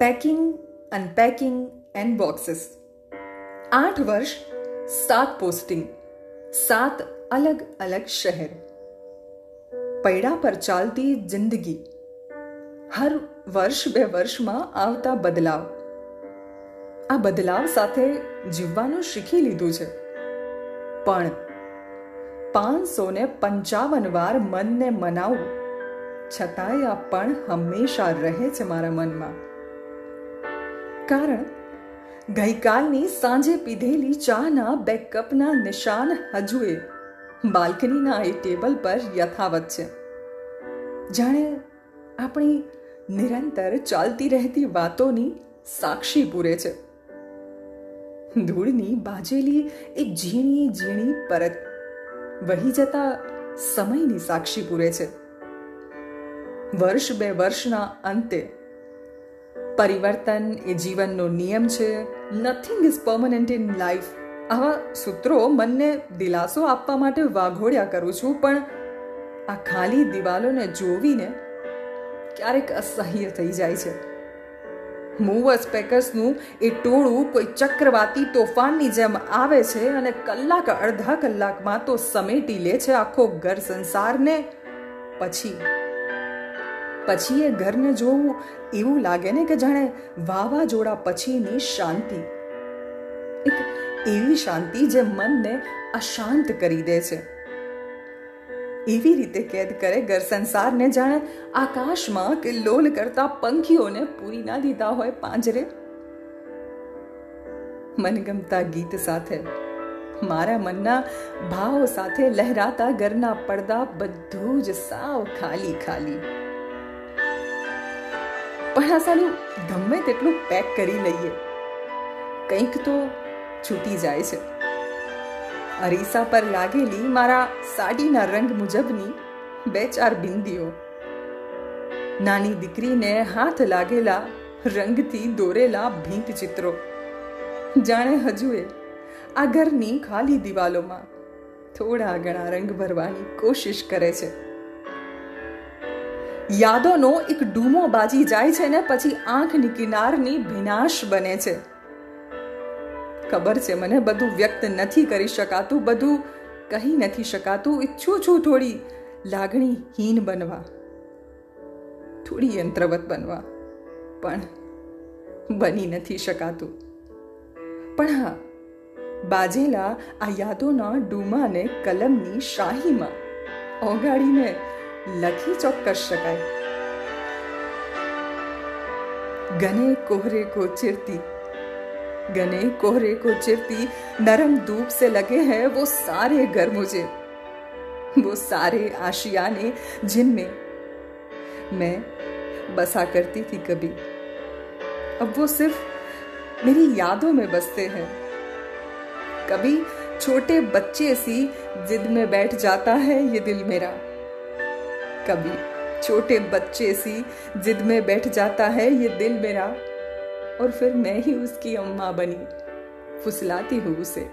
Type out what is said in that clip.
Packing unpacking and boxes આઠ વર્ષ સાત પોસ્ટિંગ સાત અલગ અલગ શહેર પૈડા પર ચાલતી જિંદગી હર વર્ષ બે વર્ષમાં આવતા બદલાવ આ બદલાવ સાથે જીવવાનું શીખી લીધું છે પણ પાંચસો ને પંચાવન વાર મનને મનાવું છતાંય આ પણ હંમેશા રહે છે મારા મનમાં કારણ, ગઈકાલની સાંજે પીધેલી ચાના બે કપના નિશાન હજુએ બાલ્કનીના એ ટેબલ પર યથાવત છે. જાણે આપણી નિરંતર ચાલતી રહેતી વાતોની સાક્ષી પૂરે છે. ધૂળની બાજેલી એક ઝીણી ઝીણી પરત વહી જતા સમયની સાક્ષી પૂરે છે. વર્ષ બે વર્ષના અંતે પરિવર્તન એ જીવનનો નિયમ છે. Nothing is permanent in life આવા સૂત્રો મનને દિલાસો આપવા માટે વાઘોડ્યા કરું છું, પણ આ ખાલી દિવાલોને જોવીને ક્યારેક અસહ્ય થઈ જાય છે. મૂવર્સ પેકર્સનું એ ટોળું કોઈ ચક્રવાતી તોફાનની જેમ આવે છે અને કલાક, અડધા કલાકમાં તો સમેટી લે છે આખો ઘર સંસારને. પછી પછી એ ઘરને જોવું એવું લાગે ને કે જાણે વાવાઝોડા પછીની શાંતિ. એક એવી શાંતિ જે મનને અશાંત કરી દે છે. એવી રીતે કેદ કરે ઘર સંસારને જાણે આકાશમાં કે લોલ કરતા પંખીઓને પૂરી ના દીધા હોય પાંજરે. મનગમતા ગીત સાથે, મારા મનના ભાવ સાથે લહેરાતા ઘરના પડદા બધું જ સાવ ખાલી ખાલી. પણ આ સાલું ગમે તેટલું પેક કરી લઈએ. કંઈક તો છૂટી જાય છે. અરીસા પર લાગેલી મારા સાડીના રંગ મુજબની બે ચાર બિંદીઓ. નાની દીકરીને હાથ લાગેલા રંગથી દોરેલા ભીંત ચિત્રો. જાણે હજુએ આ ઘરની ખાલી દિવાલોમાં થોડા ઘણા રંગ ભરવાની કોશિશ કરે છે. યાદોનો એક ડૂમો બાજી જાય છે ને પછી આંખની કિનારની વિનાશ બને છે. ખબર છે મને, બધું વ્યક્ત નથી કરી શકાતું, બધું કહી નથી શકાતું. ઈચ્છું છું થોડી લાગણી હીન બનવા, થોડી યંત્રવત બનવા, પણ બની નથી શકાતું. પણ હા, બાજેલા આ યાદોના ડૂમાને કલમની શાહીમાં ઓગાડીને લખી ચોક્કસ શકાય ગને કોહરે કો ચિરતી गने कोहरे को चिरती नरम धूप से लगे हैं वो सारे घर मुझे वो सारे आशियाने जिनमें मैं बसा करती थी कभी अब वो सिर्फ मेरी यादों में बसते हैं कभी छोटे बच्चे सी जिद में बैठ जाता है ये दिल मेरा कभी छोटे बच्चे सी जिद में बैठ जाता है ये दिल मेरा और फिर मैं ही उसकी अम्मा बनी फुसलाती हूँ उसे